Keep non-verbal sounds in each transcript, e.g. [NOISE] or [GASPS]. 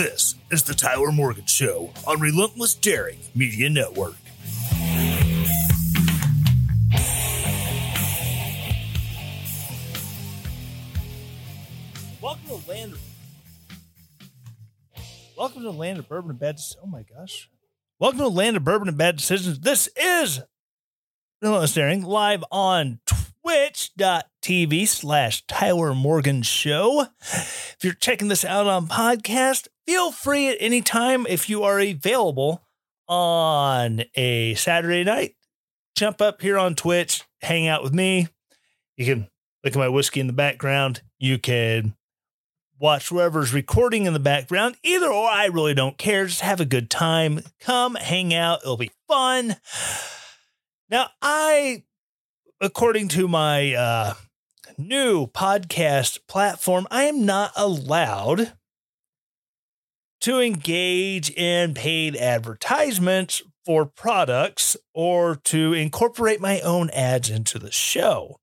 This is the Tyler Morgan Show on Relentless Daring Media Network. Welcome to land. Welcome to land of bourbon and bad. Oh my gosh! Welcome to land of bourbon and bad decisions. This is Relentless Daring live on Twitch.tv slash Tyler Morgan Show. If you're checking this out on podcast, feel free at any time if you are available on a Saturday night. Jump up here on Twitch, hang out with me. You can look at my whiskey in the background. You can watch whoever's recording in the background. Either or, I really don't care. Just have a good time. Come hang out. It'll be fun. Now, I, according to my uh, new podcast platform, I am not allowed to engage in paid advertisements for products or to incorporate my own ads into the show.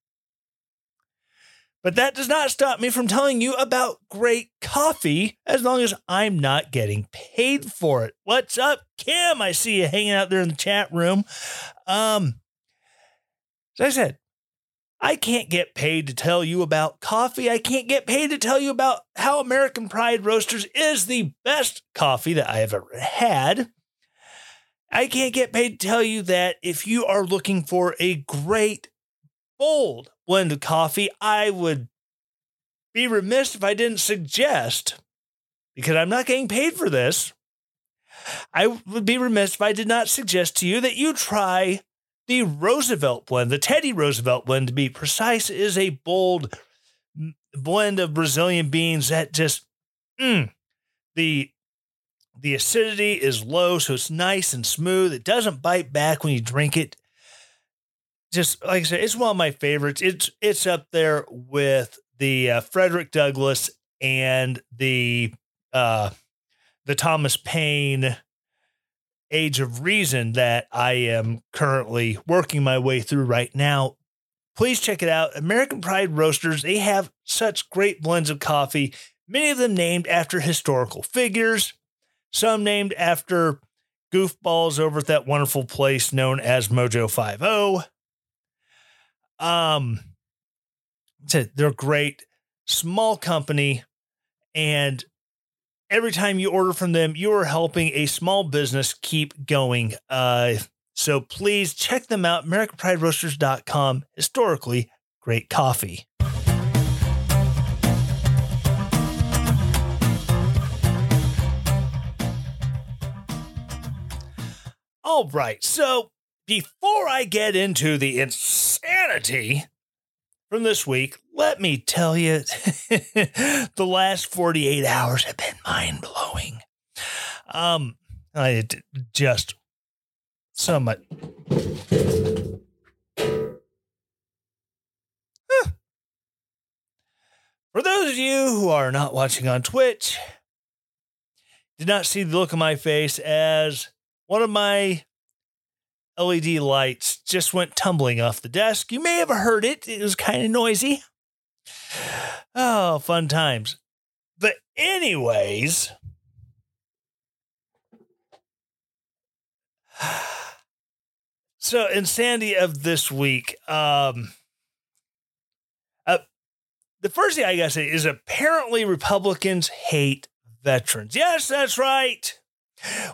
But that does not stop me from telling you about great coffee as long as I'm not getting paid for it. What's up, Kim? I see you hanging out there in the chat room. Um, as I said, I can't get paid to tell you about coffee. I can't get paid to tell you about how American Pride Roasters is the best coffee that I have ever had. I can't get paid to tell you that if you are looking for a great, bold blend of coffee, I would be remiss if I didn't suggest, because I'm not getting paid for this, I would be remiss if I did not suggest to you that you try the Roosevelt blend, the Teddy Roosevelt blend to be precise, is a bold blend of Brazilian beans that just mm, the the acidity is low, so it's nice and smooth. It doesn't bite back when you drink it. Just like I said, it's one of my favorites. It's it's up there with the uh, Frederick Douglass and the uh, the Thomas Paine Age of Reason that I am currently working my way through right now. Please check it out. American Pride Roasters, they have such great blends of coffee, many of them named after historical figures, some named after goofballs over at that wonderful place known as Mojo 50. Um they're great, small company and every time you order from them, you are helping a small business keep going. Uh, so please check them out, AmericanPrideRoasters.com. Historically, great coffee. All right, so before I get into the insanity from this week, let me tell you, [LAUGHS] the last 48 hours have been mind blowing. Um, I just so much. For those of you who are not watching on Twitch, did not see the look on my face as one of my LED lights just went tumbling off the desk. You may have heard it. It was kind of noisy. Oh, fun times. But, anyways, so insanity of this week. Um, uh, the first thing I gotta say is apparently Republicans hate veterans. Yes, that's right.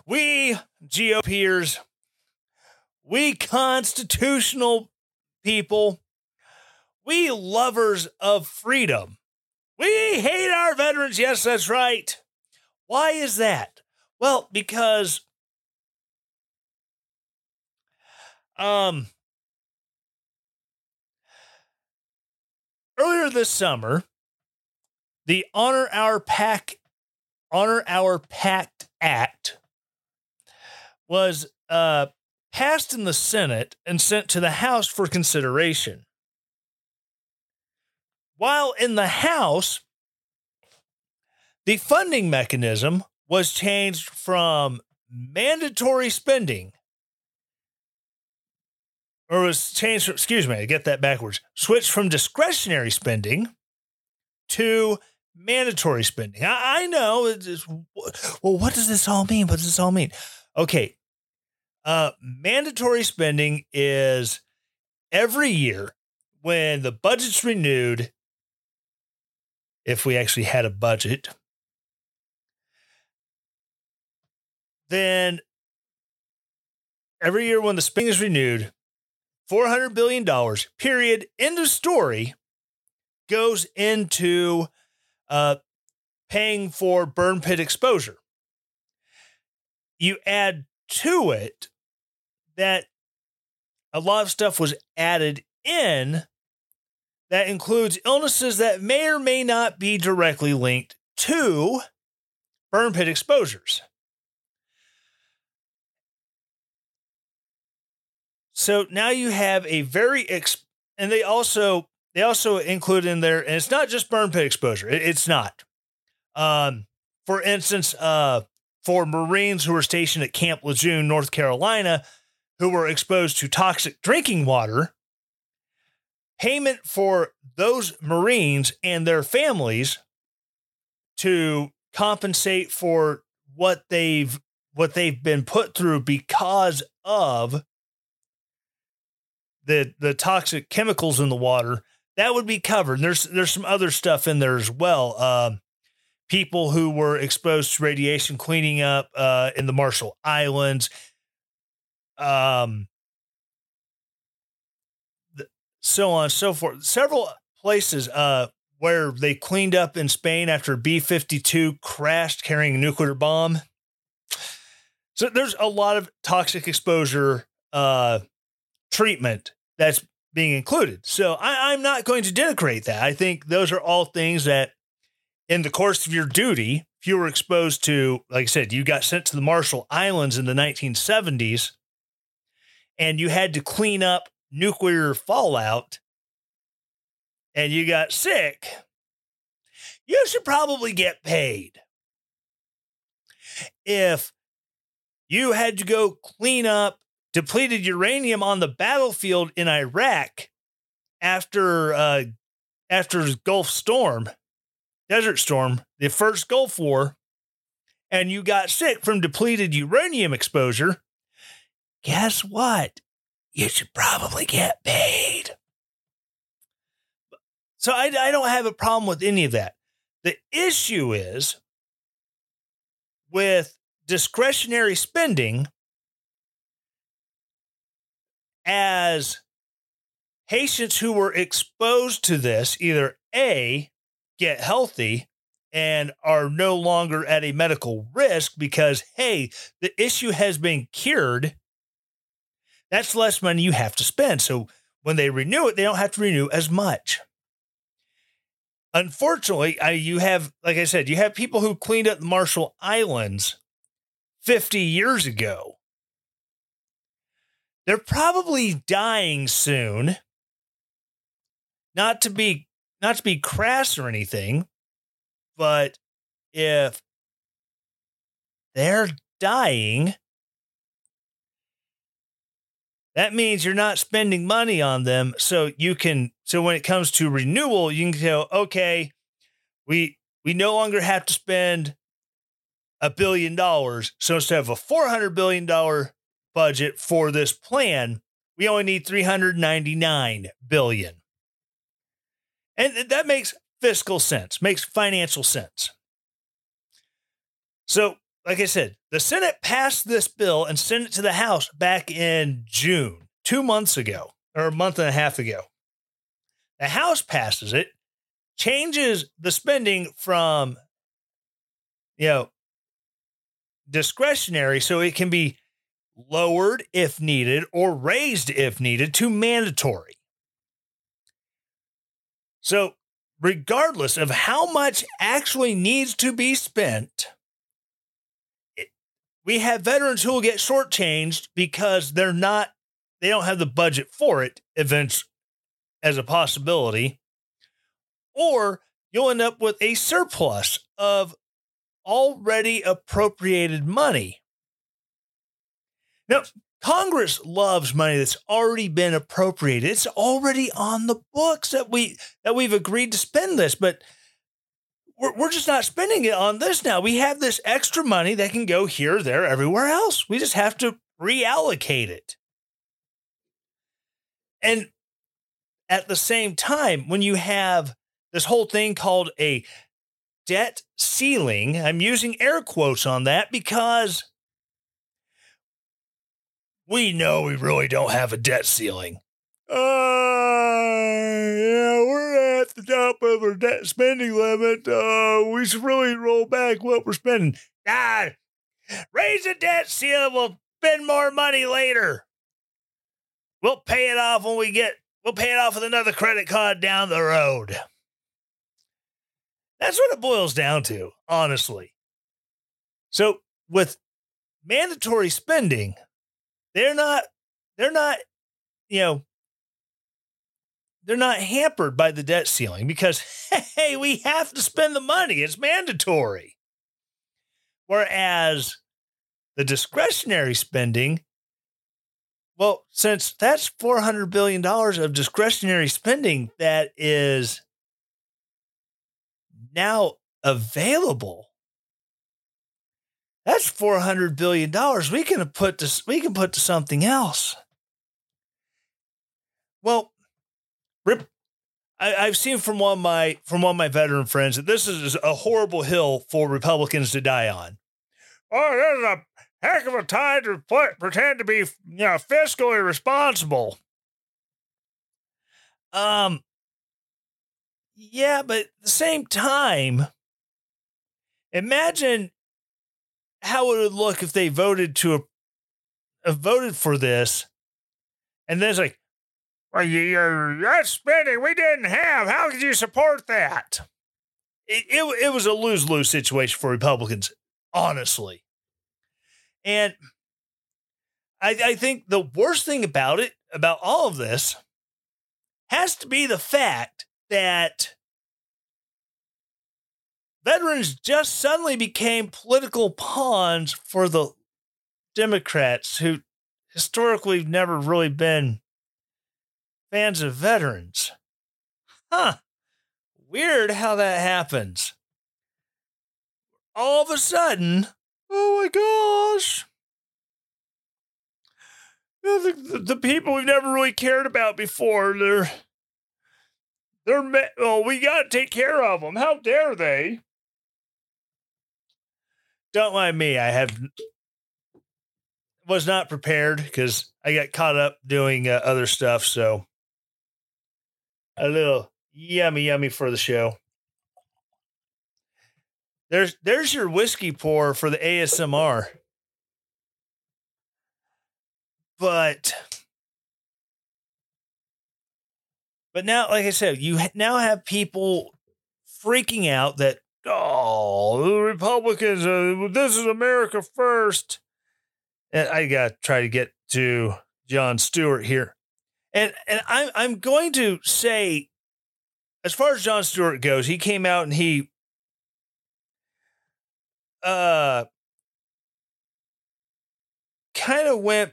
We GOPers, we constitutional people, we lovers of freedom. We hate our veterans. Yes, that's right. Why is that? Well, because um earlier this summer, the Honor Our Pack Honor Our Pact Act was uh, passed in the Senate and sent to the House for consideration. While in the House, the funding mechanism was changed from mandatory spending or was changed from, excuse me i get that backwards switched from discretionary spending to mandatory spending. I, I know it's, well what does this all mean? What does this all mean? Okay uh, mandatory spending is every year when the budget's renewed if we actually had a budget then every year when the spending is renewed $400 billion, period, end of story, goes into uh, paying for burn pit exposure. You add to it that a lot of stuff was added in that includes illnesses that may or may not be directly linked to burn pit exposures. So now you have a very and they also they also include in there, and it's not just burn pit exposure. It, it's not. Um, for instance, uh, for Marines who were stationed at Camp Lejeune, North Carolina, who were exposed to toxic drinking water, payment for those Marines and their families to compensate for what they've what they've been put through because of the the toxic chemicals in the water that would be covered. And there's there's some other stuff in there as well. Um, people who were exposed to radiation cleaning up uh, in the Marshall Islands. Um, so on and so forth. Several places uh, where they cleaned up in Spain after B 52 crashed carrying a nuclear bomb. So there's a lot of toxic exposure uh, treatment that's being included. So I, I'm not going to denigrate that. I think those are all things that, in the course of your duty, if you were exposed to, like I said, you got sent to the Marshall Islands in the 1970s and you had to clean up nuclear fallout and you got sick, you should probably get paid. If you had to go clean up depleted uranium on the battlefield in Iraq after uh, after Gulf Storm, Desert Storm, the first Gulf War, and you got sick from depleted uranium exposure, guess what? You should probably get paid. So I, I don't have a problem with any of that. The issue is with discretionary spending as patients who were exposed to this either A, get healthy and are no longer at a medical risk because, hey, the issue has been cured. That's less money you have to spend. So when they renew it, they don't have to renew as much. Unfortunately, I, you have, like I said, you have people who cleaned up the Marshall Islands 50 years ago they're probably dying soon. Not to be not to be crass or anything, but if they're dying, that means you're not spending money on them. So you can so when it comes to renewal, you can go, okay, we we no longer have to spend a billion dollars. So instead of a four hundred billion dollar budget for this plan, we only need 399 billion. And that makes fiscal sense, makes financial sense. So, like I said, the Senate passed this bill and sent it to the House back in June, two months ago, or a month and a half ago. The House passes it, changes the spending from, you know, discretionary so it can be lowered if needed or raised if needed to mandatory. So, regardless of how much actually needs to be spent, we have veterans who will get shortchanged because they're not, they don't have the budget for it events as a possibility. Or you'll end up with a surplus of already appropriated money. Now, Congress loves money that's already been appropriated. It's already on the books that we that we've agreed to spend this, but we're, we're just not spending it on this now. We have this extra money that can go here, there, everywhere else. We just have to reallocate it. And at the same time, when you have this whole thing called a debt ceiling, I'm using air quotes on that because we know we really don't have a debt ceiling. Uh, yeah, we're at the top of our debt spending limit. Uh, we should really roll back what we're spending. Ah, raise the debt ceiling. We'll spend more money later. We'll pay it off when we get, we'll pay it off with another credit card down the road. That's what it boils down to, honestly. So, with mandatory spending, they're not they're not you know they're not hampered by the debt ceiling because [LAUGHS] hey we have to spend the money it's mandatory whereas the discretionary spending well since that's 400 billion dollars of discretionary spending that is now available that's four hundred billion dollars. We can put this. We can put to something else. Well, Rip, I, have seen from one of my from one of my veteran friends that this is a horrible hill for Republicans to die on. Oh, this is a heck of a time to pretend to be you know fiscally responsible. Um. Yeah, but at the same time, imagine how it would look if they voted to a, uh, voted for this, and then it's like, well, you, that's spending we didn't have. How could you support that? It, it, it was a lose lose situation for Republicans, honestly. And I, I think the worst thing about it, about all of this, has to be the fact that veterans just suddenly became political pawns for the Democrats who historically have never really been fans of veterans. Huh. Weird how that happens. All of a sudden, oh my gosh. The, the, the people we've never really cared about before, they're they're oh, we got to take care of them. How dare they? don't mind me. I have was not prepared because I got caught up doing uh, other stuff. So a little yummy, yummy for the show. There's there's your whiskey pour for the ASMR. But but now, like I said, you now have people freaking out that oh, the Republicans, uh, this is America first. And I got to try to get to Jon Stewart here. And and I'm I'm going to say, as far as Jon Stewart goes, he came out and he uh kind of went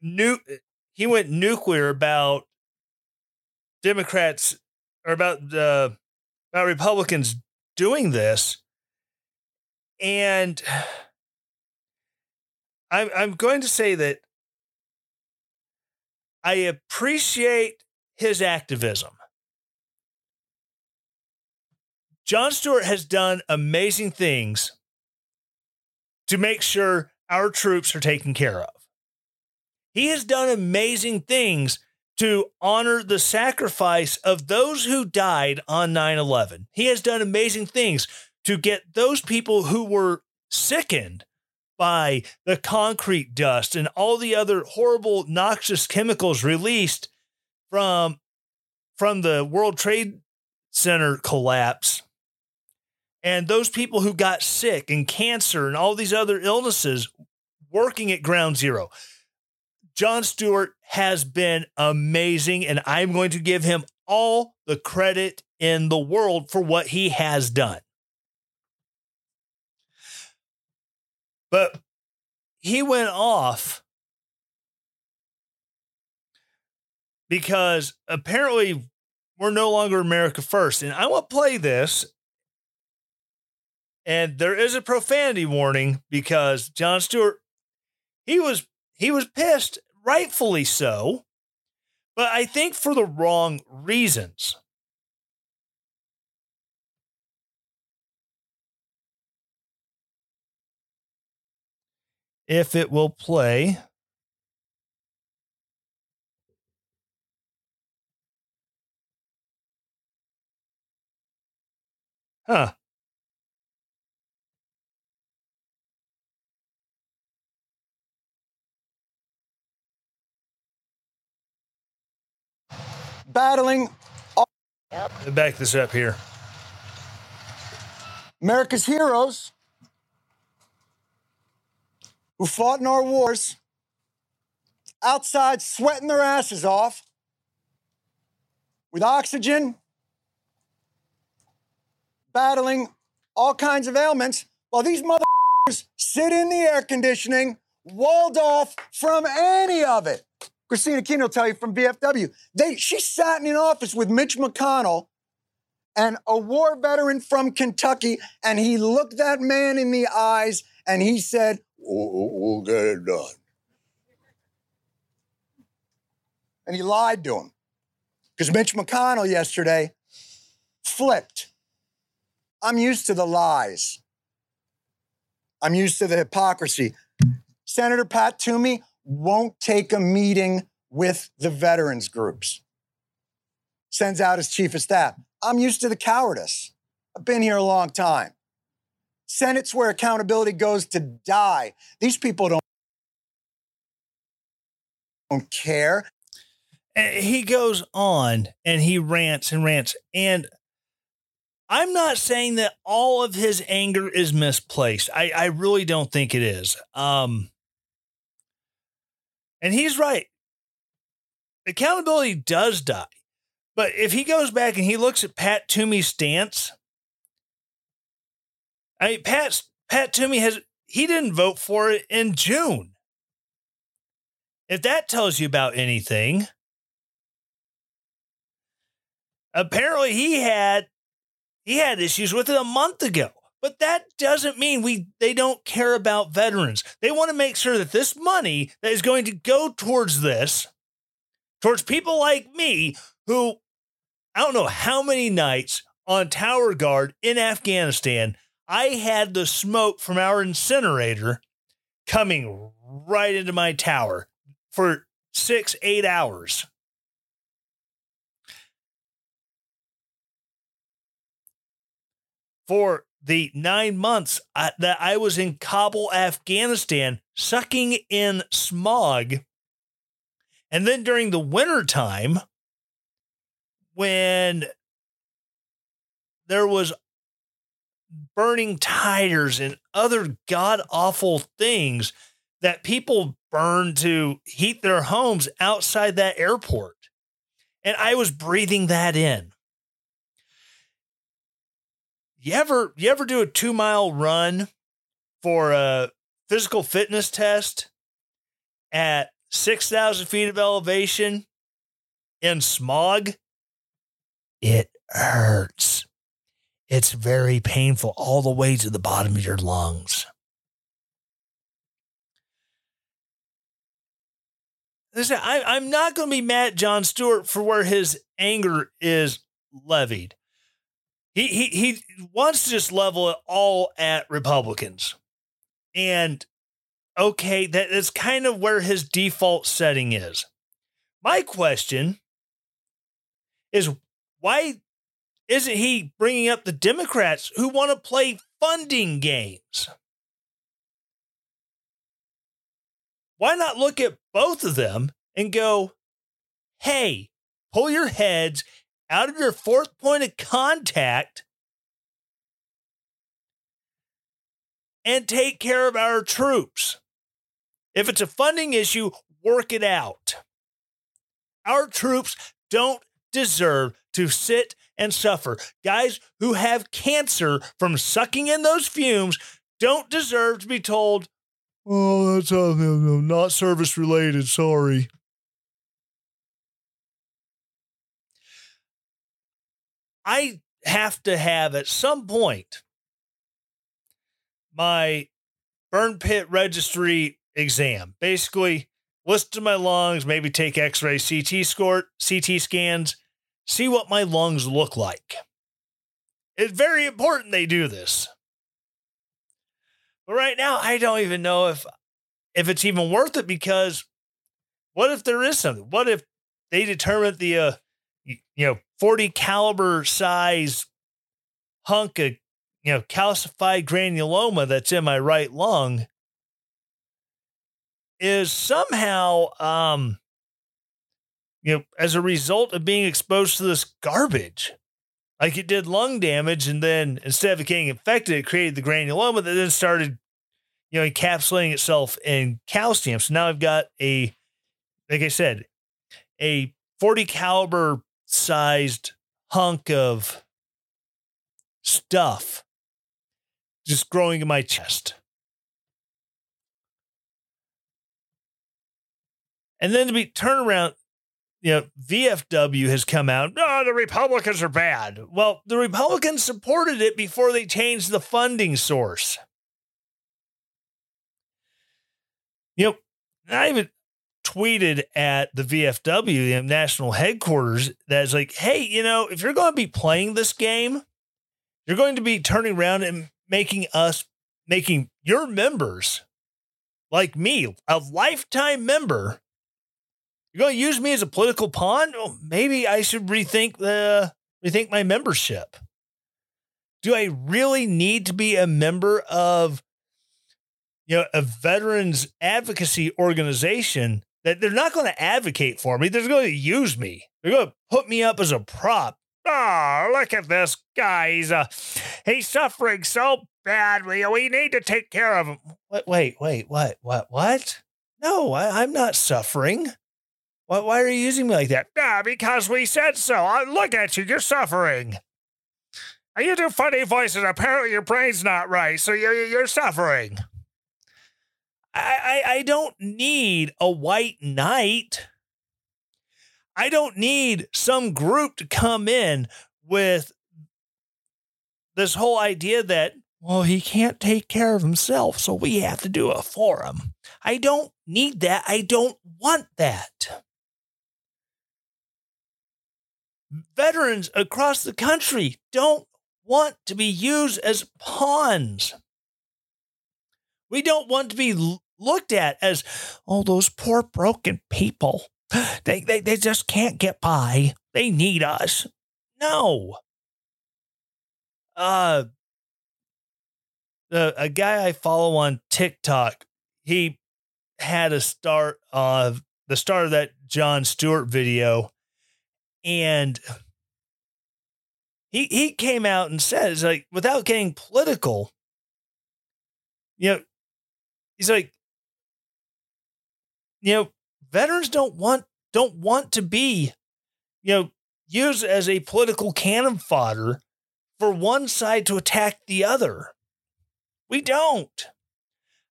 nu- he went nuclear about Democrats or about the about Republicans doing this. And [SIGHS] I'm, I'm going to say that I appreciate his activism. Jon Stewart has done amazing things to make sure our troops are taken care of. He has done amazing things to honor the sacrifice of those who died on 9 11. He has done amazing things to get those people who were sickened by the concrete dust and all the other horrible noxious chemicals released from from the World Trade Center collapse. And those people who got sick and cancer and all these other illnesses working at ground zero. Jon Stewart has been amazing, and I'm going to give him all the credit in the world for what he has done. But he went off because apparently we're no longer America first. And I to play this. And there is a profanity warning because Jon Stewart, he was he was pissed, rightfully so, but I think for the wrong reasons. If it will play. Huh. Battling Yep. Back this up here. America's heroes who fought in our wars outside sweating their asses off with oxygen battling all kinds of ailments while these motherfuckers sit in the air conditioning, walled off from any of it. Christina Keene will tell you from VFW. They, she sat in an office with Mitch McConnell and a war veteran from Kentucky, and he looked that man in the eyes and he said, We'll, we'll get it done. And he lied to him because Mitch McConnell yesterday flipped. I'm used to the lies. I'm used to the hypocrisy. Senator Pat Toomey won't take a meeting with the veterans groups. Sends out his chief of staff. I'm used to the cowardice. I've been here a long time. Senate's where accountability goes to die. These people don't, don't care. And he goes on and he rants and rants. And I'm not saying that all of his anger is misplaced. I, I really don't think it is. Um, and he's right. Accountability does die. But if he goes back and he looks at Pat Toomey's stance, I mean, Pat, Pat Toomey has, he didn't vote for it in June. If that tells you about anything, apparently he had he had issues with it a month ago. But that doesn't mean we they don't care about veterans. They want to make sure that this money that is going to go towards this, towards people like me who I don't know how many nights on tower guard in Afghanistan, I had the smoke from our incinerator coming right into my tower for six, eight hours. for the nine months that I was in Kabul, Afghanistan, sucking in smog. And then during the winter time, when there was burning tires and other god awful things that people burn to heat their homes outside that airport. And I was breathing that in you ever you ever do a two mile run for a physical fitness test at 6,000 feet of elevation in smog? It hurts. It's very painful all the way to the bottom of your lungs. Listen, I, I'm not going to be mad at Jon Stewart for where his anger is levied. He he he wants to just level it all at Republicans. And okay, that is kind of where his default setting is. My question is why isn't he bringing up the Democrats who want to play funding games? why not look at both of them and go, hey, pull your heads out of your fourth point of contact and take care of our troops. If it's a funding issue, work it out. Our troops don't deserve to sit and suffer. Guys who have cancer from sucking in those fumes don't deserve to be told, oh, that's uh, not service related. Sorry. I have to have at some point my burn pit registry exam. Basically, listen to my lungs, maybe take x-ray CT score, CT scans, see what my lungs look like. It's very important they do this. But right now, I don't even know if if it's even worth it because what if there is something? What if they determine the uh, you know 40 caliber size hunk of you know calcified granuloma that's in my right lung is somehow um you know as a result of being exposed to this garbage like it did lung damage and then instead of it getting infected it created the granuloma that then started you know encapsulating itself in calcium so now i've got a like i said a 40 caliber sized hunk of stuff just growing in my chest. And then to be turn around, you know, VFW has come out. Oh, the Republicans are bad. Well, the Republicans supported it before they changed the funding source. You know, I even tweeted at the VFW, the national headquarters, that's like, hey, you know, if you're going to be playing this game, you're going to be turning around and making us, making your members, like me, a lifetime member. You're going to use me as a political pawn? Well, maybe I should rethink the rethink my membership. Do I really need to be a member of you know a veterans advocacy organization that they're not going to advocate for me. They're going to use me. They're going to put me up as a prop. Oh, look at this guy. He's, uh, he's suffering so badly. We need to take care of him. Wait, wait, wait, what, what, what? No, I, am not suffering. Why, why are you using me like that? Ah, because we said so. I, look at you. You're suffering. You do funny voices. Apparently, your brain's not right, so you're, you're suffering. I, I, I don't need a white knight. I don't need some group to come in with this whole idea that, well, he can't take care of himself, so we have to do it for him. I don't need that. I don't want that. Veterans across the country don't want to be used as pawns. We don't want to be looked at as, oh, those poor broken people. They, they, they just can't get by. They need us. No. Uh, the, a guy I follow on TikTok, he had a start of the start of that Jon Stewart video, and he he came out and says like without getting political, you know, he's like, you know, veterans don't want don't want to be, you know, used as a political cannon fodder for one side to attack the other. We don't.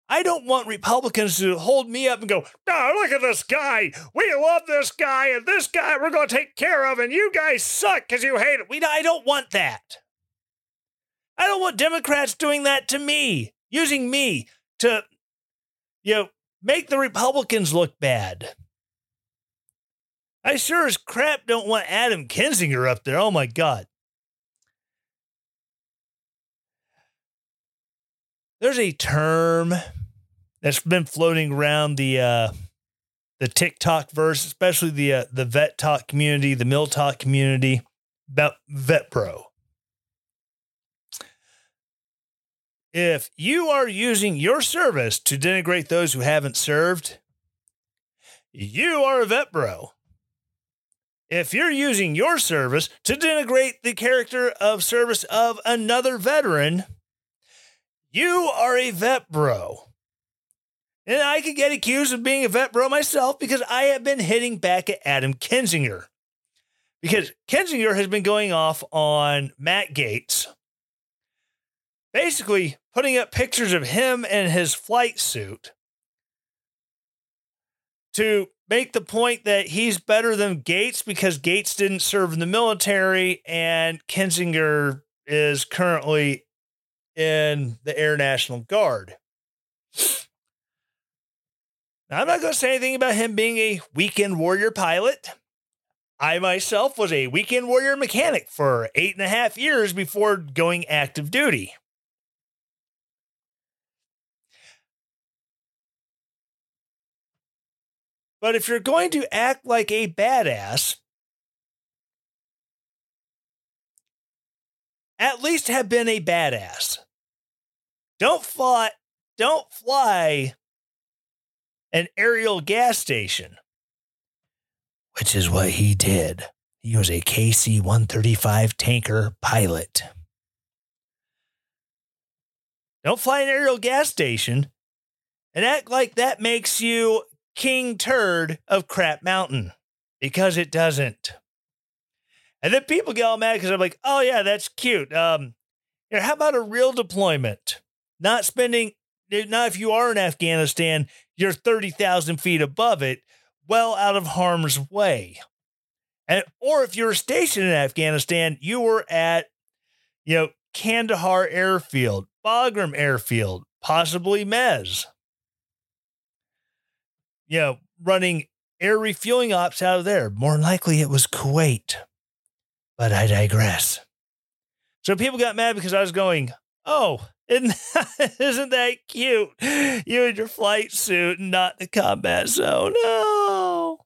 I don't want Republicans to hold me up and go, oh, look at this guy. We love this guy, and this guy we're going to take care of, and you guys suck because you hate it. We, I don't want that. I don't want Democrats doing that to me, using me to, you know, make the Republicans look bad. I sure as crap don't want Adam Kinzinger up there. Oh my God. There's a term that's been floating around the uh, the TikTok verse, especially the uh, the vet talk community, the mill talk community about vet bro. If you are using your service to denigrate those who haven't served, you are a vet bro. If you're using your service to denigrate the character of service of another veteran, you are a vet bro. And I could get accused of being a vet bro myself because I have been hitting back at Adam Kinzinger. Because Kinzinger has been going off on Matt Gaetz, basically putting up pictures of him and his flight suit to make the point that he's better than Gaetz because Gaetz didn't serve in the military and Kinzinger is currently in the Air National Guard. Now, I'm not going to say anything about him being a weekend warrior pilot. I myself was a weekend warrior mechanic for eight and a half years before going active duty. But if you're going to act like a badass, at least have been a badass. Don't fly, don't fly an aerial gas station, which is what he did. He was a KC 135 tanker pilot. Don't fly an aerial gas station and act like that makes you king turd of Crap Mountain because it doesn't. And then people get all mad because I'm like, oh, yeah, that's cute. Um, you know, how about a real deployment? Not spending, not if you are in Afghanistan, you're 30,000 feet above it, well out of harm's way. And, or if you're stationed in Afghanistan, you were at, you know, Kandahar Airfield, Bagram Airfield, possibly Mez you know, running air refueling ops out of there. More likely it was Kuwait, but I digress. So people got mad because I was going, oh, [LAUGHS] isn't that, cute? You in your flight suit not the combat zone. No.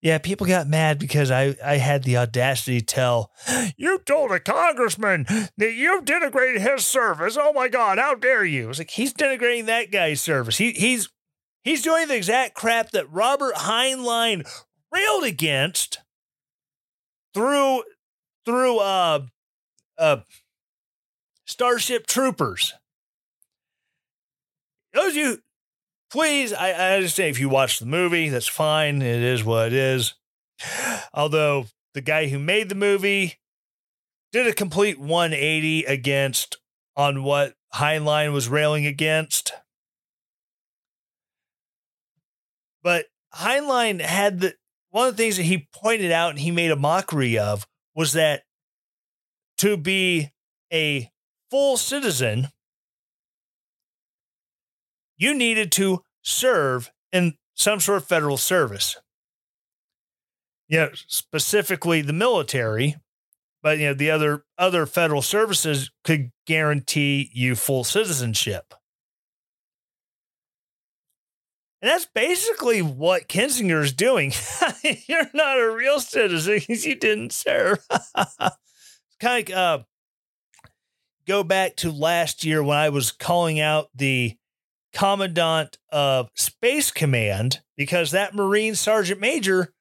Yeah, people got mad because I, I had the audacity to tell, you told a congressman that you denigrated his service. Oh my God, how dare you? It's like he's denigrating that guy's service. He he's he's doing the exact crap that Robert Heinlein railed against through through uh uh Starship Troopers. Those you please, I, I understand if you watch the movie, that's fine. It is what it is. Although the guy who made the movie did a complete 180 against on what Heinlein was railing against. But Heinlein had the one of the things that he pointed out and he made a mockery of was that to be a full citizen, you needed to serve in some sort of federal service. You know, specifically the military, but you know, the other other federal services could guarantee you full citizenship. And that's basically what Kinzinger is doing. [LAUGHS] You're not a real citizen because you didn't serve. [LAUGHS] kind of uh, go back to last year when I was calling out the commandant of Space Command because that Marine Sergeant Major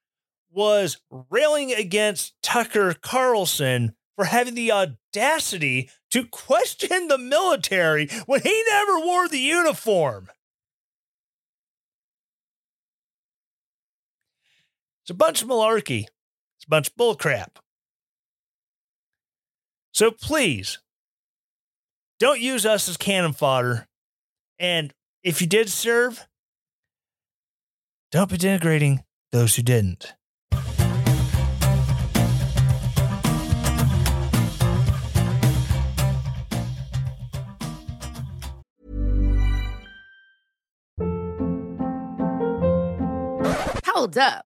was railing against Tucker Carlson for having the audacity to question the military when he never wore the uniform. It's a bunch of malarkey. It's a bunch of bullcrap. So please, don't use us as cannon fodder and if you did serve, don't be denigrating those who didn't. Hold up.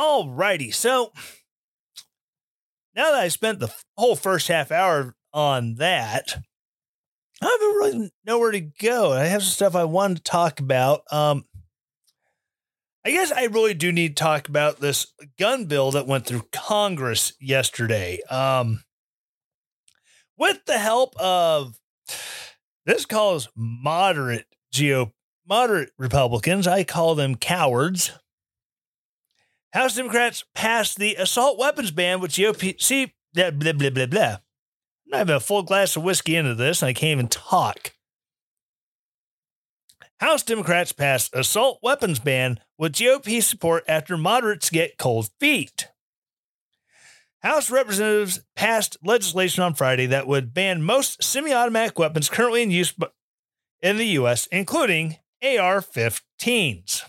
Alrighty, so now that I spent the whole first half hour on that, I don't really know where to go. I have some stuff I wanted to talk about. Um, I guess I really do need to talk about this gun bill that went through Congress yesterday. Um, with the help of this calls moderate geo moderate Republicans, I call them cowards. House Democrats passed the assault weapons ban, which GOP see blah blah blah blah blah. I have a full glass of whiskey into this, and I can't even talk. House Democrats passed assault weapons ban with GOP support after moderates get cold feet. House representatives passed legislation on Friday that would ban most semi automatic weapons currently in use in the U.S., including AR 15s.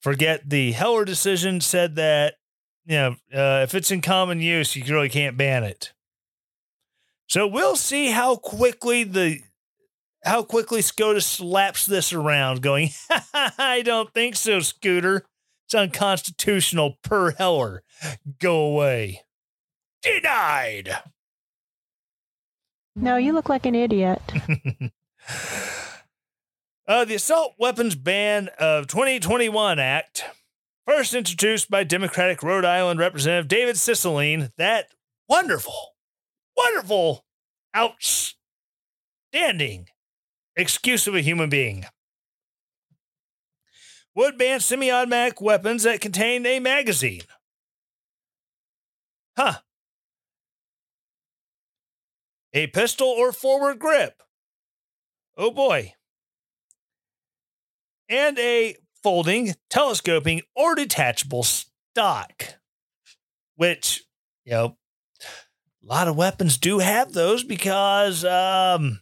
Forget the Heller decision said that, you know, uh, if it's in common use, you really can't ban it. So we'll see how quickly the how quickly SCOTUS slaps this around, going, [LAUGHS] I don't think so, Scooter. It's unconstitutional per Heller. Go away. Denied. No, you look like an idiot. [LAUGHS] uh, the Assault Weapons Ban of 2021 Act, first introduced by Democratic Rhode Island Representative David Cicilline, that wonderful, wonderful, outstanding excuse of a human being. Would ban semi automatic weapons that contain a magazine. Huh. A pistol or forward grip. Oh boy. And a folding, telescoping, or detachable stock, which, you know, a lot of weapons do have those because um,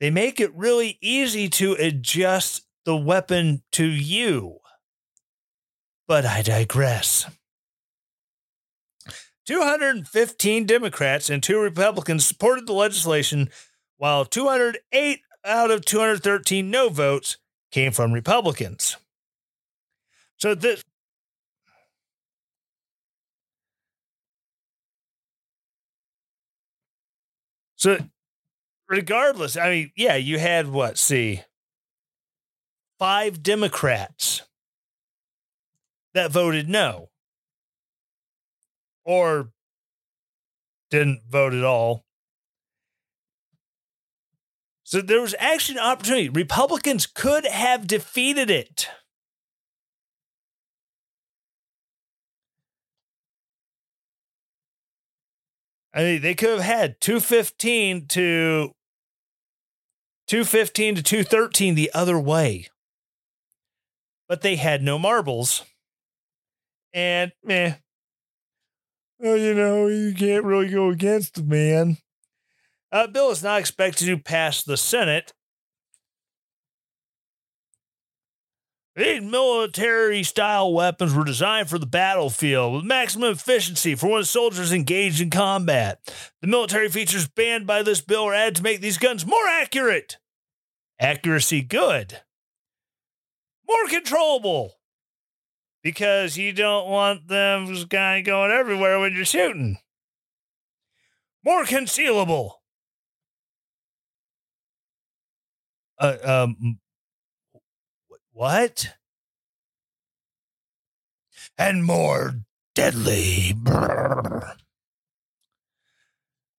they make it really easy to adjust the weapon to you. But I digress. 215 Democrats and two Republicans supported the legislation, while 208 out of 213 no votes came from Republicans. So this. So regardless, I mean, yeah, you had what? See, five Democrats that voted no or didn't vote at all. So there was actually an opportunity. Republicans could have defeated it. I mean, they could have had 215 to 215 to 213 the other way. But they had no marbles. And meh. Well, you know, you can't really go against the man. Uh, bill is not expected to pass the Senate. These military style weapons were designed for the battlefield with maximum efficiency for when soldiers engaged in combat. The military features banned by this bill are added to make these guns more accurate. Accuracy good. More controllable. Because you don't want them of going everywhere when you're shooting. More concealable. Uh, um, what? And more deadly. Brrr.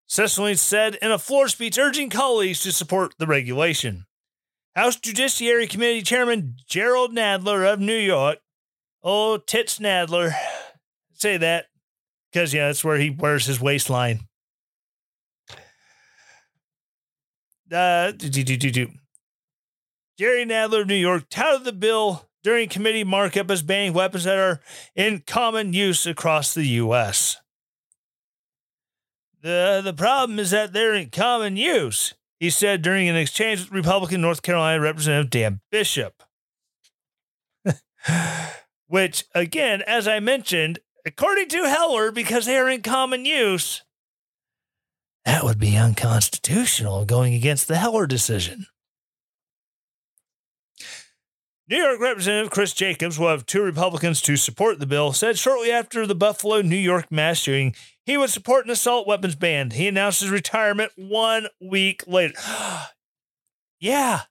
Said in a floor speech urging colleagues to support the regulation. House Judiciary Committee Chairman Jerrold Nadler of New York, Oh, Tits Nadler. Say that because, yeah, that's where he wears his waistline. Uh, do, do, do, do. Jerry Nadler of New York touted the bill during committee markup as banning weapons that are in common use across the U.S. The, the problem is that they're in common use, he said during an exchange with Republican North Carolina Representative Dan Bishop. [LAUGHS] Which, again, as I mentioned, according to Heller, because they are in common use, that would be unconstitutional going against the Heller decision. New York Representative Chris Jacobs, one of two Republicans to support the bill, said shortly after the Buffalo, New York mass shooting, he would support an assault weapons ban. He announced his retirement one week later. [GASPS] yeah.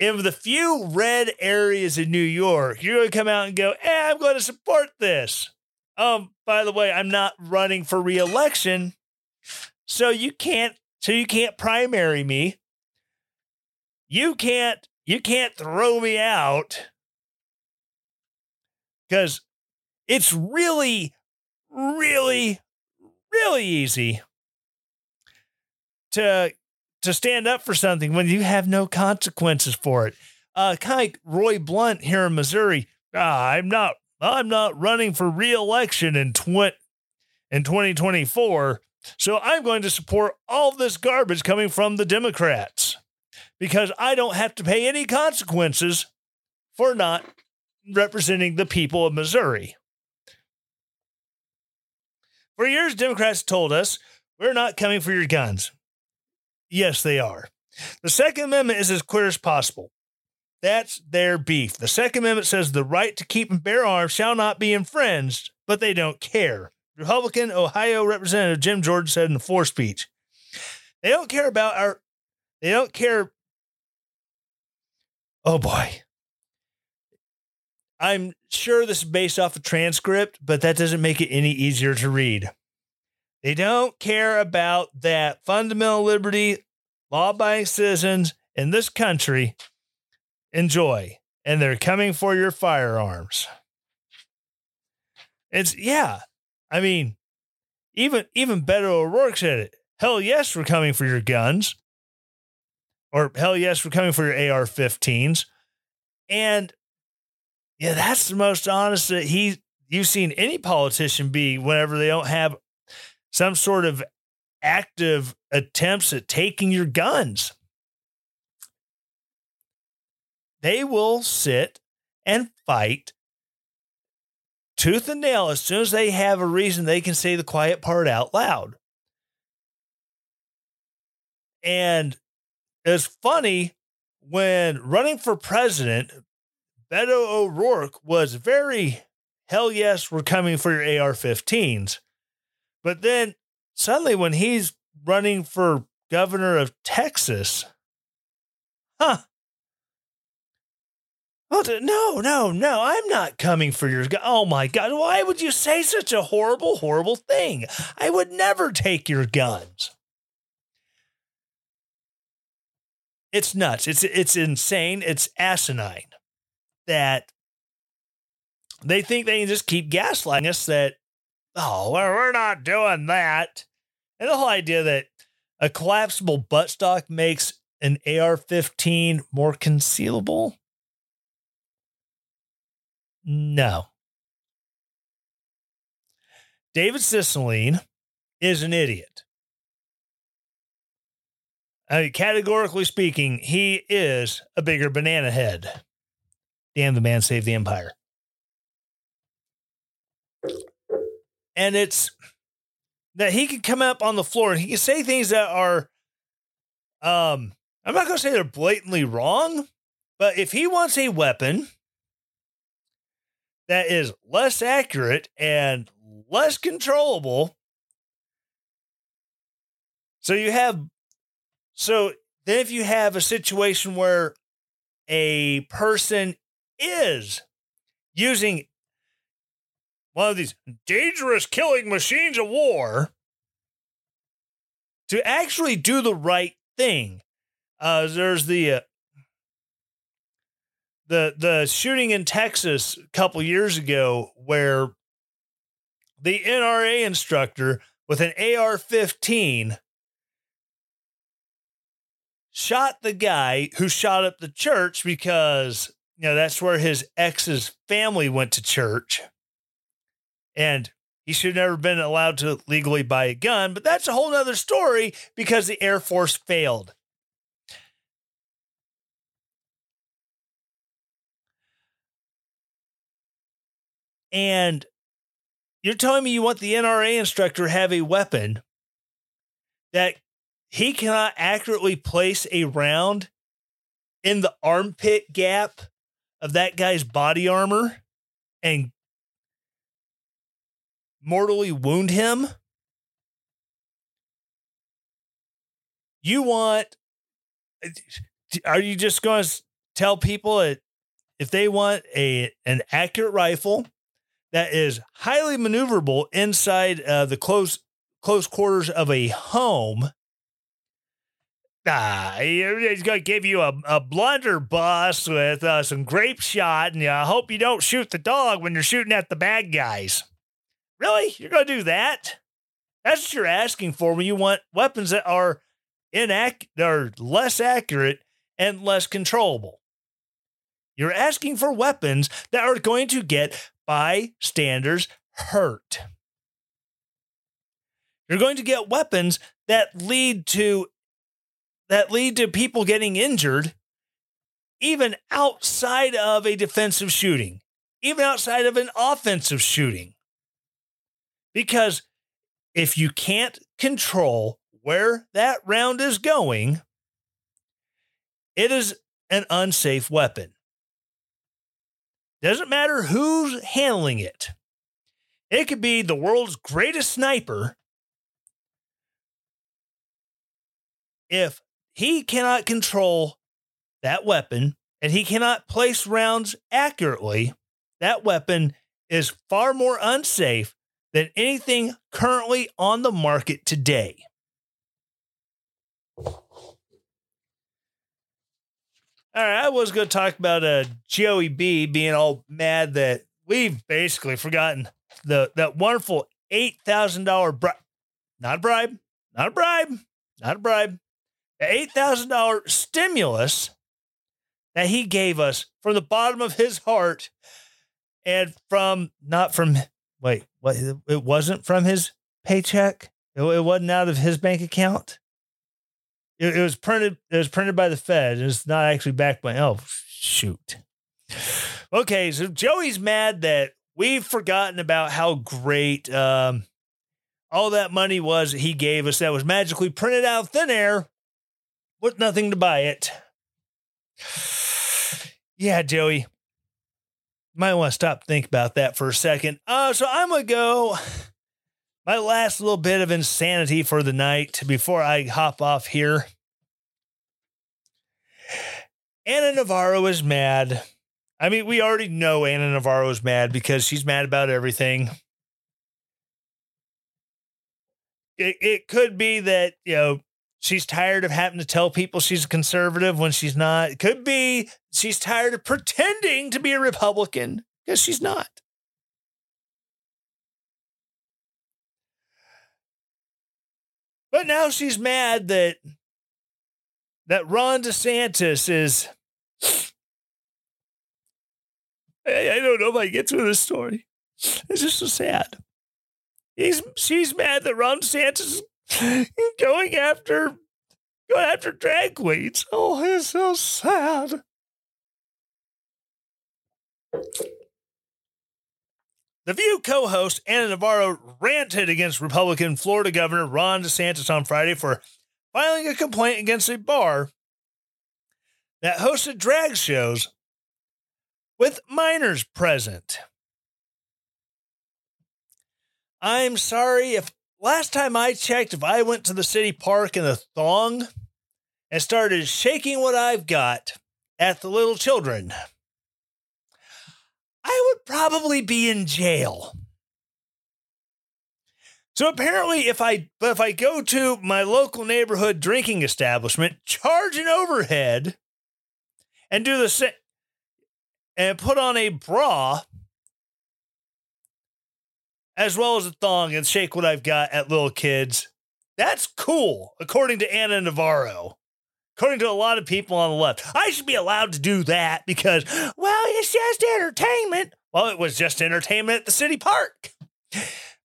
In the few red areas in New York, you're going to come out and go, eh, I'm going to support this. Um, by the way, I'm not running for reelection, so you can't so you can't primary me. You can't you can't throw me out because it's really, really, really easy to to stand up for something when you have no consequences for it. Uh, kind of like Roy Blunt here in Missouri. Ah, I'm not. I'm not running for reelection in tw- in 2024, so I'm going to support all this garbage coming from the Democrats because I don't have to pay any consequences for not representing the people of Missouri. For years, Democrats told us we're not coming for your guns. Yes, they are. The Second Amendment is as clear as possible. That's their beef. The Second Amendment says the right to keep and bear arms shall not be infringed, but they don't care. Republican Ohio Representative Jim Jordan said in the floor speech. They don't care about our they don't care Oh boy. I'm sure this is based off a transcript, but that doesn't make it any easier to read. They don't care about that fundamental liberty law abiding citizens in this country enjoy, and they're coming for your firearms. It's, yeah. I mean, even even Beto O'Rourke said it. Hell yes, we're coming for your guns or hell yes, we're coming for your AR 15s. And yeah, that's the most honest that he you've seen any politician be whenever they don't have some sort of active attempts at taking your guns. They will sit and fight tooth and nail as soon as they have a reason they can say the quiet part out loud. And it's funny when running for president, Beto O'Rourke was very hell yes, we're coming for your AR 15s. But then suddenly, when he's running for governor of Texas, huh? Oh, no, no, no, I'm not coming for your. Gun. Oh my God. Why would you say such a horrible, horrible thing? I would never take your guns. It's nuts. It's it's insane. It's asinine that they think they can just keep gaslighting us that oh well, we're not doing that. And the whole idea that a collapsible buttstock makes an AR-15 more concealable. No. David Cicilline is an idiot. I mean, categorically speaking, he is a bigger banana head. Damn, the man saved the empire. And it's that he can come up on the floor and he can say things that are, um, I'm not going to say they're blatantly wrong, but if he wants a weapon that is less accurate and less controllable, so you have so then, if you have a situation where a person is using one of these dangerous killing machines of war to actually do the right thing, uh, there's the uh, the the shooting in Texas a couple years ago where the NRA instructor with an AR-15 shot the guy who shot up the church because you know that's where his ex's family went to church. And he should have never been allowed to legally buy a gun but that's a whole nother story because the air force failed. And you're telling me you want the nra instructor have a weapon that he cannot accurately place a round in the armpit gap of that guy's body armor and mortally wound him. You want, are you just going to tell people that if they want a an accurate rifle that is highly maneuverable inside uh, the close close quarters of a home He's going to give you a, a blunderbuss with uh, some grape shot, and I hope you don't shoot the dog when you're shooting at the bad guys. Really? You're going to do that? That's what you're asking for when you want weapons that are inac- that are less accurate and less controllable. You're asking for weapons that are going to get bystanders hurt. You're going to get weapons that lead to that lead to people getting injured, even outside of a defensive shooting, even outside of an offensive shooting. Because if you can't control where that round is going, it is an unsafe weapon. Doesn't matter who's handling it. It could be the world's greatest sniper. If he cannot control that weapon and he cannot place rounds accurately, that weapon is far more unsafe than anything currently on the market today. All right, I was going to talk about uh, Joey B being all mad that we've basically forgotten the that wonderful eight thousand dollar bribe, not a bribe, not a bribe, not a bribe, $8,000 stimulus that he gave us from the bottom of his heart and from not from wait what it wasn't from his paycheck? It, it wasn't out of his bank account? It, it, was printed it was printed by the fed. It's not actually backed by oh shoot. Okay so joey's mad that we've forgotten about how great um, all that money was that he gave us that was magically printed out of thin air with nothing to buy it. Yeah, Joey. Might want to stop think about that for a second. Uh, so I'm gonna go my last little bit of insanity for the night before I hop off here. Ana Navarro is mad. I mean, we already know Ana Navarro is mad because she's mad about everything. It, it could be that, you know, She's tired of having to tell people she's a conservative when she's not. It could be she's tired of pretending to be a Republican because she's not. But now she's mad that that Ron DeSantis is. I, I don't know if I get through this story. It's just so sad. He's she's mad that Ron DeSantis going after going after drag queens. Oh, it's so sad. The View co host Ana Navarro ranted against Republican Florida Governor Ron DeSantis on Friday for filing a complaint against a bar that hosted drag shows with minors present. I'm sorry if last time I checked, if I went to the city park in a thong and started shaking what I've got at the little children, I would probably be in jail. So apparently, if I but if I go to my local neighborhood drinking establishment, charge an overhead, and do the same, and put on a bra as well as a thong and shake what I've got at little kids. That's cool, according to Ana Navarro. According to a lot of people on the left, I should be allowed to do that because, well, it's just entertainment. Well, it was just entertainment at the city park.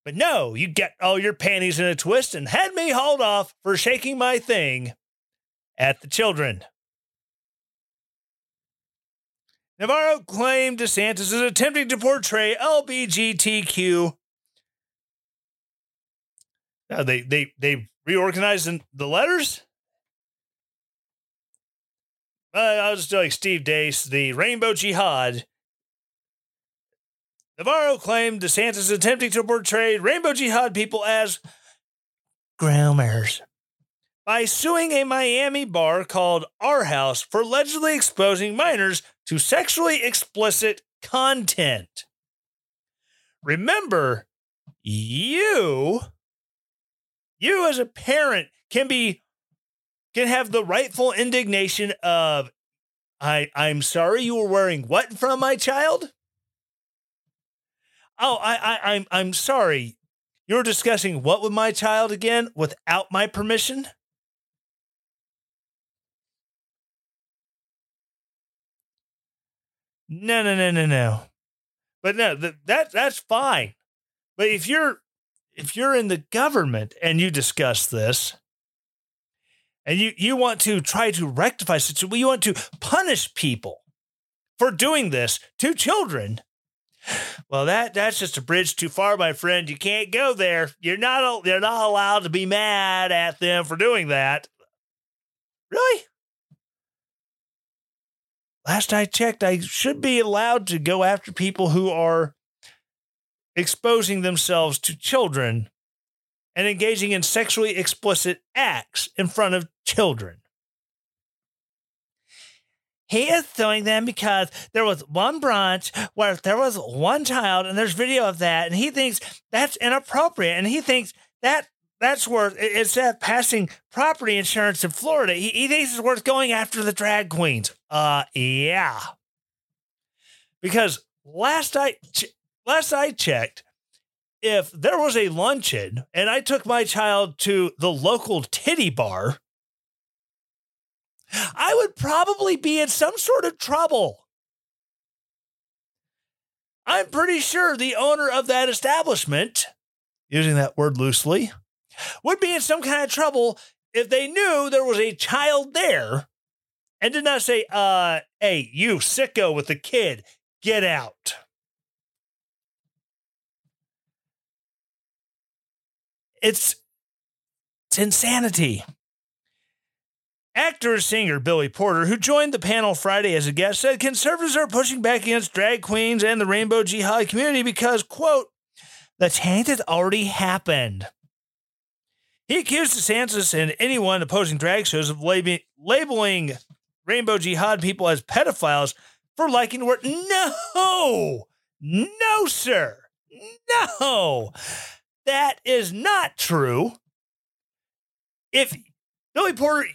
But no, you get all your panties in a twist and had me hauled off for shaking my thing at the children. Navarro claimed DeSantis is attempting to portray LBGTQ. Now they they they reorganized the letters. Uh, I was just like Steve Deace, the Rainbow Jihad. Navarro claimed DeSantis is attempting to portray Rainbow Jihad people as groomers by suing a Miami bar called Our House for allegedly exposing minors to sexually explicit content. Remember, you, you as a parent can be can have the rightful indignation of I I'm sorry you were wearing what from my child? Oh, I, I I'm I'm sorry. You're discussing what with my child again without my permission? No, no, no, no, no. But no, that, that that's fine. But if you're if you're in the government and you discuss this, and you you want to try to rectify situation, you want to punish people for doing this to children. Well, that that's just a bridge too far, my friend. You can't go there. You're not you're not allowed to be mad at them for doing that. Really? last I checked, I should be allowed to go after people who are exposing themselves to children and engaging in sexually explicit acts in front of children. He is suing them because there was one branch where there was one child, and there's video of that, and he thinks that's inappropriate, and he thinks that that's worth instead of passing property insurance in Florida, he, he thinks it's worth going after the drag queens. Uh, yeah. Because last ch- last I checked, if there was a luncheon and I took my child to the local titty bar, I would probably be in some sort of trouble. I'm pretty sure the owner of that establishment, using that word loosely, would be in some kind of trouble if they knew there was a child there and did not say, uh, hey, you sicko with the kid, get out. It's it's insanity. Actor singer Billy Porter, who joined the panel Friday as a guest, said conservatives are pushing back against drag queens and the rainbow jihad community because, quote, the taint has already happened. He accused DeSantis and anyone opposing drag shows of lab- labeling rainbow jihad people as pedophiles for liking the word. No, no, sir. No, that is not true. If Billy Porter,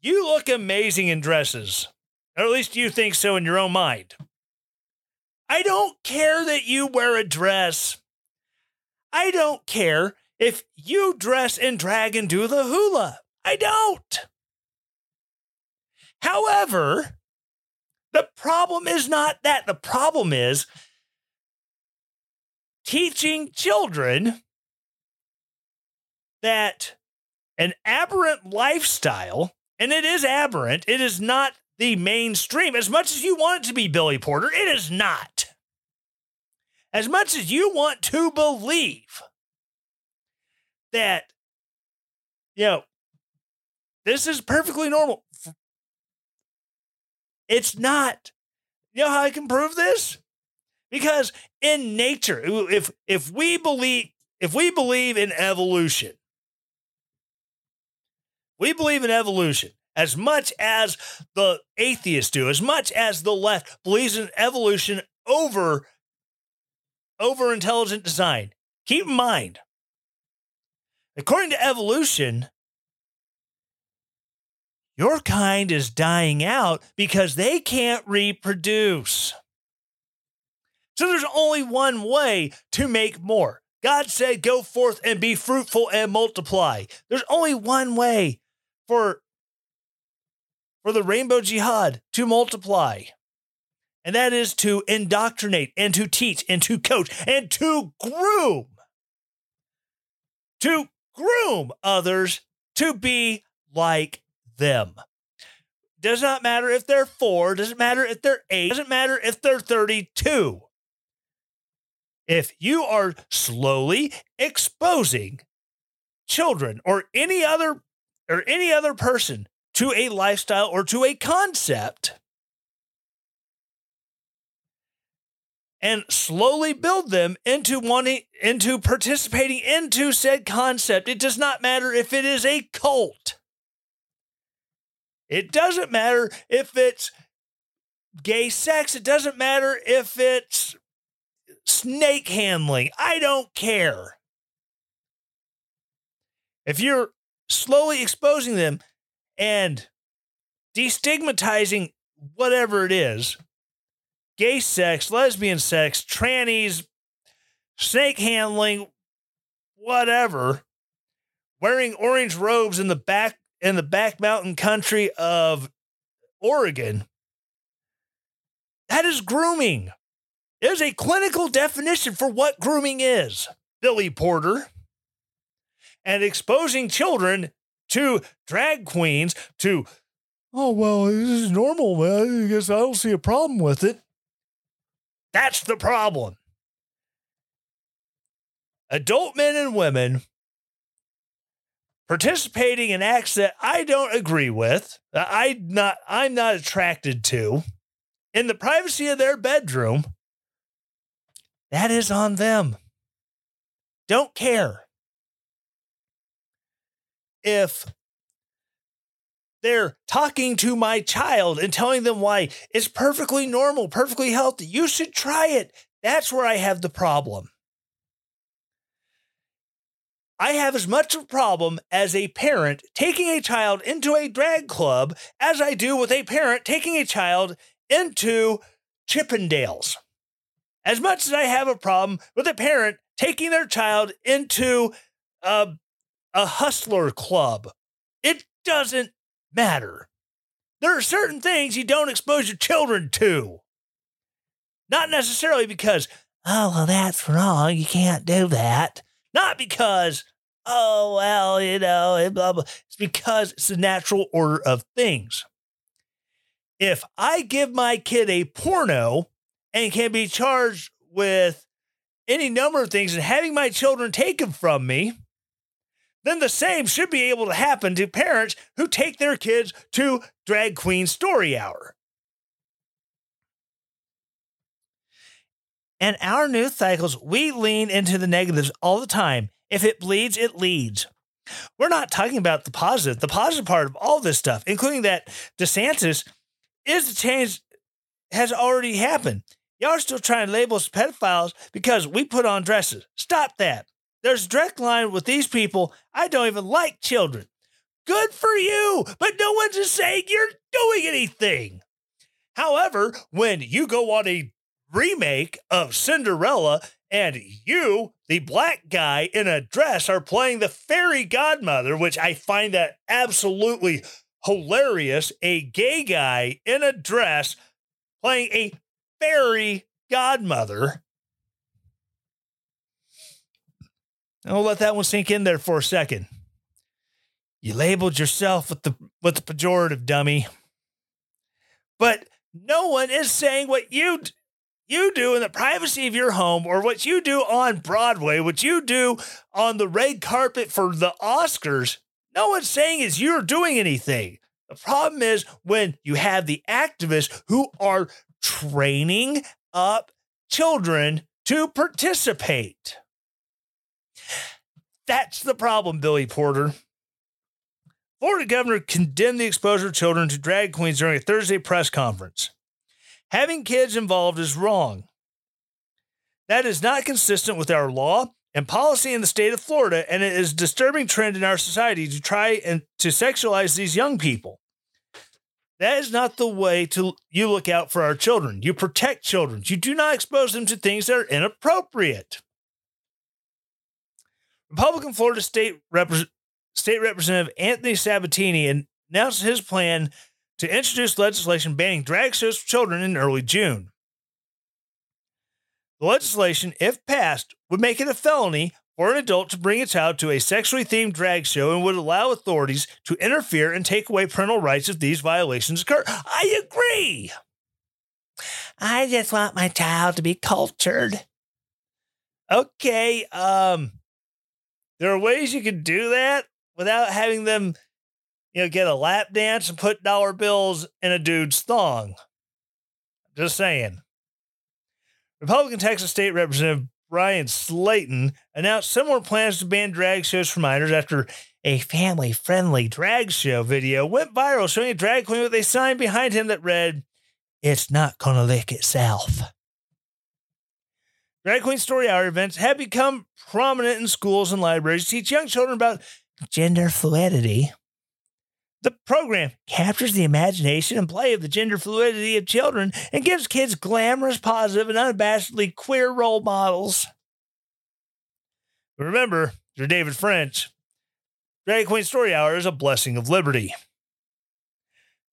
you look amazing in dresses, or at least you think so in your own mind. I don't care that you wear a dress. I don't care if you dress in drag and do the hula. I don't. However, the problem is not that. The problem is teaching children that an aberrant lifestyle, and it is aberrant, it is not the mainstream. As much as you want it to be Billy Porter, it is not. As much as you want to believe that, you know, this is perfectly normal. It's not. You know how I can prove this? Because in nature, if if we believe if we believe in evolution, we believe in evolution as much as the atheists do, as much as the left believes in evolution over over intelligent design. Keep in mind, According to evolution, Your kind is dying out because they can't reproduce. So there's only one way to make more. God said, Go forth and be fruitful and multiply. There's only one way for, for the rainbow jihad to multiply, and that is to indoctrinate and to teach and to coach and to groom. To groom others to be like them. Does not matter if they're four, doesn't matter if they're eight, doesn't matter if they're 32 if you are slowly exposing children or any other or any other person to a lifestyle or to a concept and slowly build them into wanting into participating into said concept it does not matter if it is a cult. It doesn't matter if it's gay sex it doesn't matter if it's snake handling. I don't care. If you're slowly exposing them and destigmatizing whatever it is gay sex, lesbian sex, trannies, snake handling, whatever, wearing orange robes in the back in the back mountain country of Oregon. That is grooming. There's a clinical definition for what grooming is, Billy Porter. And exposing children to drag queens to, oh, well, this is normal. I guess I don't see a problem with it. That's the problem. Adult men and women participating in acts that I don't agree with, I not I'm not attracted to, in the privacy of their bedroom that is on them. Don't care. If they're talking to my child and telling them why it's perfectly normal, perfectly healthy, you should try it. That's where I have the problem. I have as much of a problem as a parent taking a child into a drag club as I do with a parent taking a child into Chippendales as much as I have a problem with a parent taking their child into a, a hustler club, it doesn't matter. There are certain things you don't expose your children to. Not necessarily because, oh, well, that's wrong. You can't do that. Not because, oh, well, you know, blah, blah. It's because it's the natural order of things. If I give my kid a porno and can be charged with any number of things and having my children taken from me, then the same should be able to happen to parents who take their kids to drag queen story hour. And our news cycles, we lean into the negatives all the time. If it bleeds, it leads. We're not talking about the positive. The positive part of all this stuff, including that DeSantis, is the change has already happened. Y'all are still trying to label us pedophiles because we put on dresses. Stop that. There's a direct line with these people. I don't even like children. Good for you, but no one's just saying you're doing anything. However, when you go on a remake of Cinderella and you, the black guy in a dress, are playing the fairy godmother, which I find that absolutely hilarious, a gay guy in a dress playing a fairy godmother. We'll let that one sink in there for a second. You labeled yourself with the with the pejorative dummy. But no one is saying what you you do in the privacy of your home or what you do on Broadway, what you do on the red carpet for the Oscars. No one's saying is you're doing anything. The problem is when you have the activists who are training up children to participate. That's the problem, Billy Porter. Florida governor condemned the exposure of children to drag queens during a Thursday press conference. Having kids involved is wrong. That is not consistent with our law and policy in the state of Florida, and it is a disturbing trend in our society to try and to sexualize these young people. That is not the way to you look out for our children. You protect children. You do not expose them to things that are inappropriate. Republican Florida State State Representative Anthony Sabatini announced his plan to introduce legislation banning drag shows for children in early June. The legislation, if passed, would make it a felony for an adult to bring a child to a sexually themed drag show and would allow authorities to interfere and take away parental rights if these violations occur. I agree. I just want my child to be cultured. Okay, um there are ways you can do that without having them you know get a lap dance and put dollar bills in a dude's thong. Just saying. Republican Texas State Representative Bryan Slaton announced similar plans to ban drag shows for minors after a family friendly drag show video went viral showing a drag queen with a sign behind him that read, It's not gonna lick itself. Drag Queen Story Hour events have become prominent in schools and libraries to teach young children about gender fluidity the program captures the imagination and play of the gender fluidity of children and gives kids glamorous, positive, and unabashedly queer role models. Remember, you're David French. Drag Queen Story Hour is a blessing of liberty.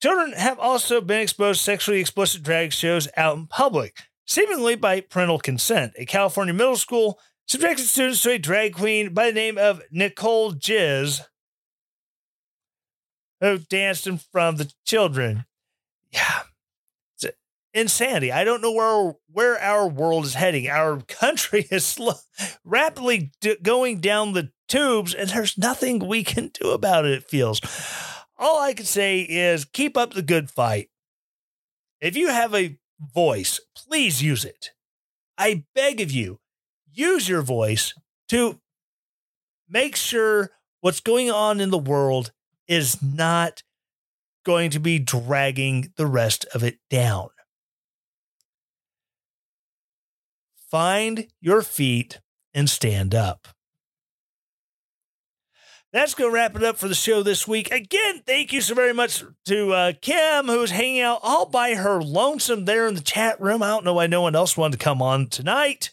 Children have also been exposed to sexually explicit drag shows out in public, seemingly by parental consent. A California middle school subjected students to a drag queen by the name of Nicole Jizz who danced in front of the children. Yeah. It's insanity. I don't know where where our world is heading. Our [LAUGHS] country is slow, rapidly d- going down the tubes, and there's nothing we can do about it, it feels. All I can say is keep up the good fight. If you have a voice, please use it. I beg of you, use your voice to make sure what's going on in the world is not going to be dragging the rest of it down. Find your feet and stand up. That's going to wrap it up for the show this week. Again, thank you so very much to uh, Kim, who's hanging out all by her lonesome there in the chat room. I don't know why no one else wanted to come on tonight.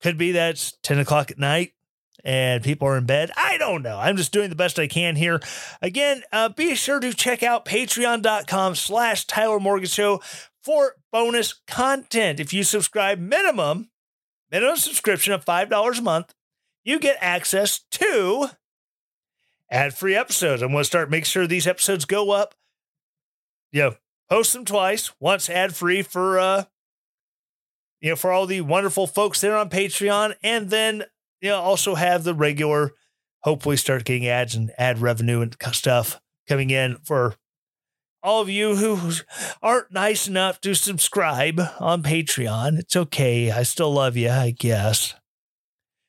Could be that's 10 o'clock at night and people are in bed. I don't know. I'm just doing the best I can here. Again, uh, be sure to check out patreon.com slash Tyler Morgan Show for bonus content. If you subscribe minimum, minimum subscription of $5 a month, you get access to ad-free episodes. I'm going to start make sure these episodes go up. You know, post them twice, once ad-free for uh you know, for all the wonderful folks there on Patreon, and then you know, also have the regular, hopefully start getting ads and ad revenue and stuff coming in for all of you who aren't nice enough to subscribe on Patreon. It's okay. I still love you, I guess.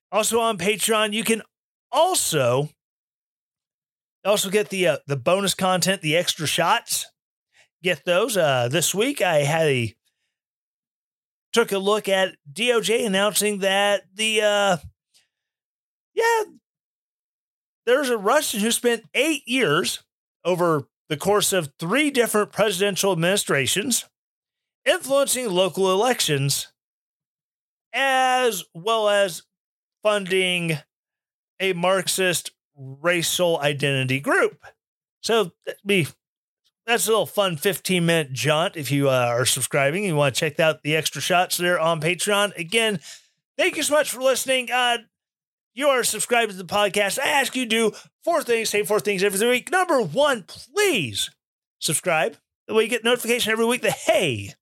Also on Patreon, you can also also get the uh, the bonus content, the extra shots. Get those. Uh, this week I had a took a look at DOJ announcing that the uh, yeah, there's a Russian who spent eight years over the course of three different presidential administrations influencing local elections as well as funding a Marxist racial identity group. So be that's a little fun 15 minute jaunt if you uh, are subscribing. You want to check out the extra shots there on Patreon. Again, thank you so much for listening. Uh, you are subscribed to the podcast, I ask you do four things, say four things every week. Number one, please subscribe. That way you get notification every week that, hey,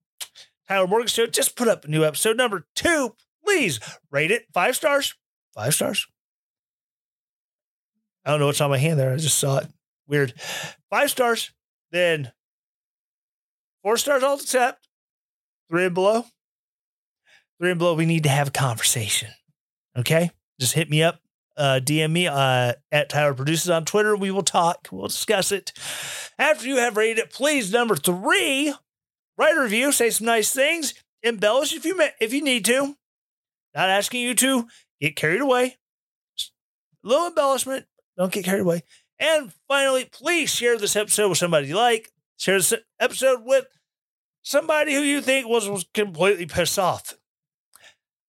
Tyler Morgan Show just put up a new episode. Number two, please rate it five stars. Five stars. I don't know what's on my hand there. I just saw it. Weird. Five stars. Then four stars all accept. Three and below. Three and below, we need to have a conversation. Okay? Just hit me up, uh, DM me uh, at Tyler Produces on Twitter. We will talk. We'll discuss it. After you have rated it, please, number three, write a review, say some nice things, embellish if you if you need to. Not asking you to get carried away. A little embellishment. Don't get carried away. And finally, please share this episode with somebody you like. Share this episode with somebody who you think was, was completely pissed off.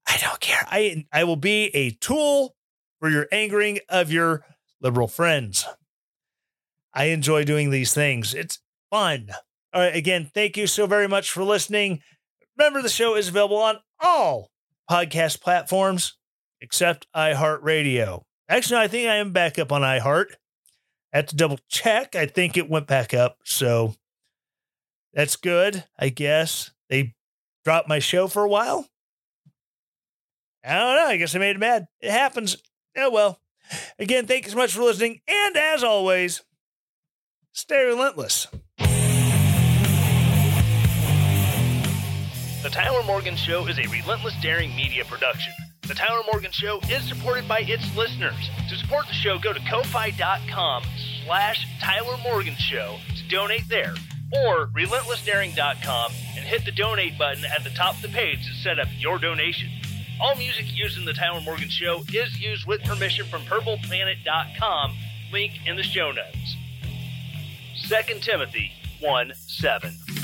I don't care. I I will be a tool for your angering of your liberal friends. I enjoy doing these things. It's fun. All right, again, thank you so very much for listening. Remember, the show is available on all podcast platforms except iHeartRadio. Actually, I think I am back up on iHeart. I have to double check. I think it went back up. So that's good, I guess. They dropped my show for a while. I don't know. I guess I made it mad. It happens. Oh, well. Again, thank you so much for listening. And as always, stay relentless. The Tyler Morgan Show is a relentless daring media production. The Tyler Morgan Show is supported by its listeners. To support the show, go to ko-fi.com slash Tyler Morgan Show to donate there, or relentlessdaring.com and hit the donate button at the top of the page to set up your donation. All music used in the Tyler Morgan Show is used with permission from purpleplanet.com, link in the show notes. 2 Timothy 1 7.